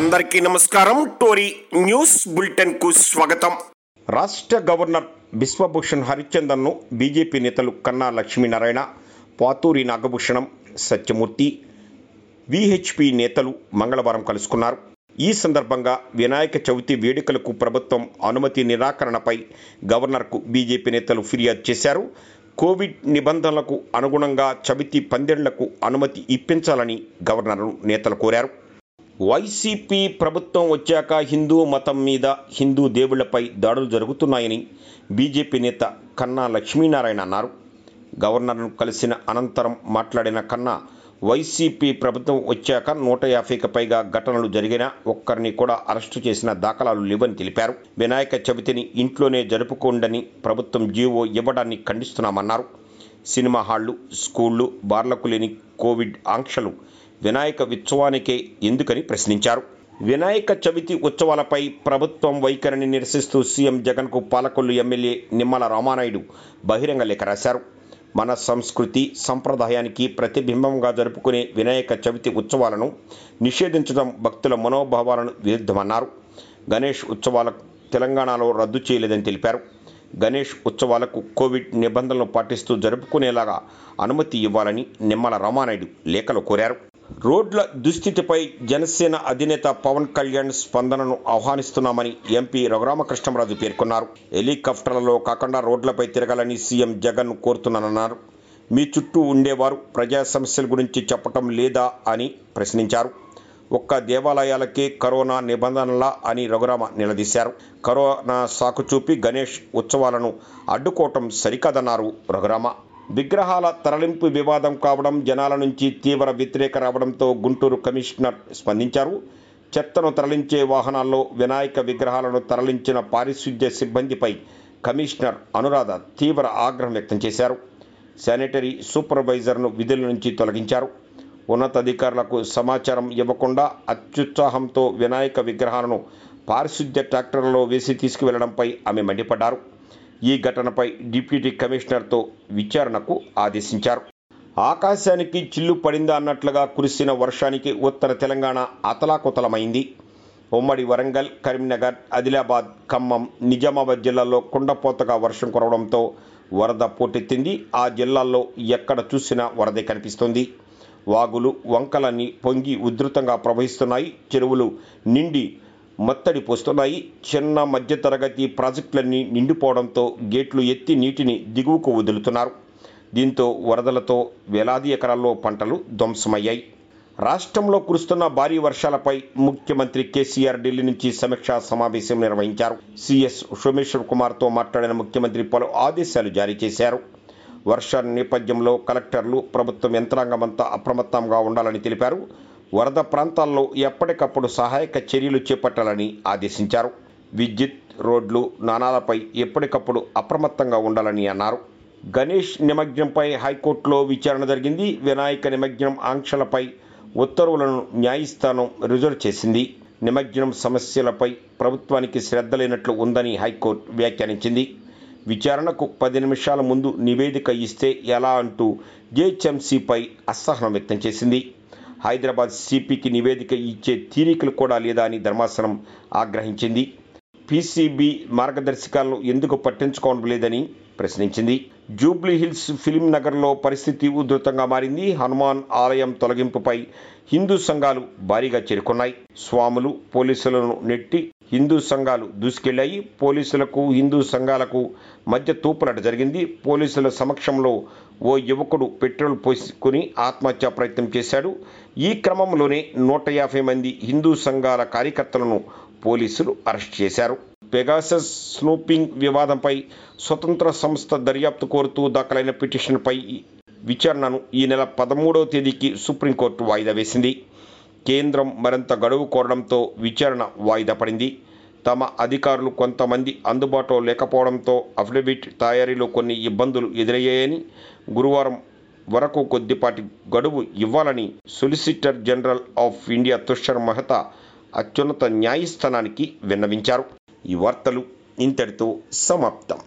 అందరికీ నమస్కారం. Tori news బులెటిన్కు స్వాగతం. రాష్ట్ర గవర్నర్ బిశ్వభూషణ్ హరిచందన్ను బీజేపీ నేతలు కన్నా లక్ష్మీనారాయణ పాతూరి నాగభూషణం సత్యమూర్తి విహెచ్పి నేతలు మంగళవారం కలుసుకున్నారు. ఈ సందర్భంగా వినాయక చవితి వేడుకలకు ప్రభుత్వం అనుమతి నిరాకరణపై గవర్నర్కు బీజేపీ నేతలు ఫిర్యాదు చేశారు. కోవిడ్ నిబంధనలకు అనుగుణంగా చవితి పందేళ్ళకు అనుమతి ఇప్పించాలని గవర్నర్ నేతలు కోరారు. వైసీపీ ప్రభుత్వం వచ్చాక హిందూ మతం మీద హిందూ దేవుళ్ళపై దాడులు జరుగుతున్నాయని బీజేపీ నేత కన్నా లక్ష్మీనారాయణ అన్నారు. గవర్నర్ను కలిసిన అనంతరం మాట్లాడిన కన్నా వైసీపీ ప్రభుత్వం వచ్చాక నూట యాభైకి పైగా ఘటనలు జరిగినా ఒక్కరిని కూడా అరెస్టు చేసిన దాఖలాలు లేవని తెలిపారు. వినాయక చవితిని ఇంట్లోనే జరుపుకోండని ప్రభుత్వం జీవో ఇవ్వడాన్ని ఖండిస్తున్నామన్నారు. సినిమా హాళ్ళు స్కూళ్ళు బార్లకు లేని కోవిడ్ ఆంక్షలు వినాయక ఉత్సవానికే ఎందుకని ప్రశ్నించారు. వినాయక చవితి ఉత్సవాలపై ప్రభుత్వం వైఖరిని నిరసిస్తూ సీఎం జగన్కు పాలకొల్లు ఎమ్మెల్యే నిమ్మల రామానాయుడు బహిరంగ లేఖ రాశారు. మన సంస్కృతి సంప్రదాయానికి ప్రతిబింబంగా జరుపుకునే వినాయక చవితి ఉత్సవాలను నిషేధించడం భక్తుల మనోభావాలను విరుద్ధమన్నారు. గణేష్ ఉత్సవాల తెలంగాణలో రద్దు చేయలేదని తెలిపారు. గణేష్ ఉత్సవాలకు కోవిడ్ నిబంధనలు పాటిస్తూ జరుపుకునేలాగా అనుమతి ఇవ్వాలని నిమ్మల రామానాయుడు లేఖలో కోరారు. రోడ్ల దుస్థితిపై జనసేన అధినేత పవన్ కళ్యాణ్ స్పందనను ఆహ్వానిస్తున్నామని ఎంపీ రఘురామకృష్ణరాజు పేర్కొన్నారు. హెలికాప్టర్లలో కాకుండా రోడ్లపై తిరగాలని సీఎం జగన్ కోరుతున్నానన్నారు. మీ చుట్టూ ఉండేవారు ప్రజా సమస్యల గురించి చెప్పటం లేదా అని ప్రశ్నించారు. ఒక్క దేవాలయాలకే కరోనా నిబంధనలా అని రఘురామ నిలదీశారు. కరోనా సాకు చూపి గణేష్ ఉత్సవాలను అడ్డుకోవటం సరికాదన్నారు రఘురామ. విగ్రహాల తరలింపు వివాదం కావడం జనాల నుంచి తీవ్ర వ్యతిరేక రావడంతో గుంటూరు కమిషనర్ స్పందించారు. చెత్తను తరలించే వాహనాల్లో వినాయక విగ్రహాలను తరలించిన పారిశుద్ధ్య సిబ్బందిపై కమిషనర్ అనురాధ తీవ్ర ఆగ్రహం వ్యక్తం చేశారు. శానిటరీ సూపర్వైజర్ను విధుల నుంచి తొలగించారు. ఉన్నతాధికారులకు సమాచారం ఇవ్వకుండా అత్యుత్సాహంతో వినాయక విగ్రహాలను పారిశుద్ధ్య ట్రాక్టర్లలో వేసి తీసుకువెళ్ళడంపై ఆమె మండిపడ్డారు. ఈ ఘటనపై డిప్యూటీ కమిషనర్తో విచారణకు ఆదేశించారు. ఆకాశానికి చిల్లు పడిందా అన్నట్లుగా కురిసిన వర్షానికి ఉత్తర తెలంగాణ అతలాకుతలమైంది. ఉమ్మడి వరంగల్ కరీంనగర్ ఆదిలాబాద్ ఖమ్మం నిజామాబాద్ జిల్లాల్లో కుండపోతగా వర్షం కురవడంతో వరద పోటెత్తింది. ఆ జిల్లాల్లో ఎక్కడ చూసినా వరదే కనిపిస్తుంది. వాగులు వంకలన్నీ పొంగి ఉధృతంగా ప్రవహిస్తున్నాయి. చెరువులు నిండి మత్తడి పోస్తున్నాయి. చిన్న మధ్యతరగతి ప్రాజెక్టులన్నీ నిండిపోవడంతో గేట్లు ఎత్తి నీటిని దిగువకు వదులుతున్నారు. దీంతో వరదలతో వేలాది ఎకరాల్లో పంటలు ధ్వంసమయ్యాయి. రాష్ట్రంలో కురుస్తున్న భారీ వర్షాలపై ముఖ్యమంత్రి కేసీఆర్ ఢిల్లీ నుంచి సమీక్షా సమావేశం నిర్వహించారు. సిఎస్ సోమేశ్వర్ కుమార్తో మాట్లాడిన ముఖ్యమంత్రి పలు ఆదేశాలు జారీ చేశారు. వర్ష నేపథ్యంలో కలెక్టర్లు ప్రభుత్వం యంత్రాంగమంతా అప్రమత్తంగా ఉండాలని తెలిపారు. వరద ప్రాంతాల్లో ఎప్పటికప్పుడు సహాయక చర్యలు చేపట్టాలని ఆదేశించారు. విద్యుత్ రోడ్లు నాణాలపై ఎప్పటికప్పుడు అప్రమత్తంగా ఉండాలని అన్నారు. గణేష్ నిమజ్జనంపై హైకోర్టులో విచారణ జరిగింది. వినాయక నిమగ్నం ఆంక్షలపై ఉత్తర్వులను న్యాయస్థానం రిజర్వ్ చేసింది. నిమజ్జనం సమస్యలపై ప్రభుత్వానికి శ్రద్ధ లేనట్లు ఉందని హైకోర్టు వ్యాఖ్యానించింది. విచారణకు పది నిమిషాల ముందు నివేదిక ఇస్తే ఎలా అంటూ జేహెచ్ఎంసీపై అసహనం వ్యక్తం చేసింది. హైదరాబాద్ సిపికి నివేదిక ఇచ్చే తీరికలు కూడా లేదా అని ధర్మాసనం ఆగ్రహించింది. పీసీబీ మార్గదర్శకాలను ఎందుకు పట్టించుకోవడం లేదని ప్రశ్నించింది. జూబ్లీ హిల్స్ ఫిలిం నగర్లో పరిస్థితి ఉధృతంగా మారింది. హనుమాన్ ఆలయం తొలగింపుపై హిందూ సంఘాలు భారీగా చేరుకున్నాయి. స్వాములు పోలీసులను నెట్టి హిందూ సంఘాలు దూసుకెళ్ళాయి. పోలీసులకు హిందూ సంఘాలకు మధ్య తూపులాట జరిగింది. పోలీసుల సమక్షంలో ఓ యువకుడు పెట్రోల్ పోసుకుని ఆత్మహత్యా ప్రయత్నం చేశాడు. ఈ క్రమంలోనే నూట యాభై మంది హిందూ సంఘాల కార్యకర్తలను పోలీసులు అరెస్ట్ చేశారు. పెగాసస్ స్నూపింగ్ వివాదంపై స్వతంత్ర సంస్థ దర్యాప్తు కోరుతూ దాఖలైన పిటిషన్పై విచారణను ఈ నెల పదమూడవ తేదీకి సుప్రీంకోర్టు వాయిదా వేసింది. కేంద్రం మరింత గడువు కోరడంతో విచారణ వాయిదా పడింది. తమ అధికారులు కొంతమంది అందుబాటులో లేకపోవడంతో అఫిడవిట్ తయారీలో కొన్ని ఇబ్బందులు ఎదురయ్యాయని గురువారం వరకు కొద్దిపాటి గడువు ఇవ్వాలని solicitor general of India Tushar Mehta అత్యున్నత న్యాయస్థానానికి విన్నవించారు. ఈ వార్తలు ఇంతటితో సమాప్తం.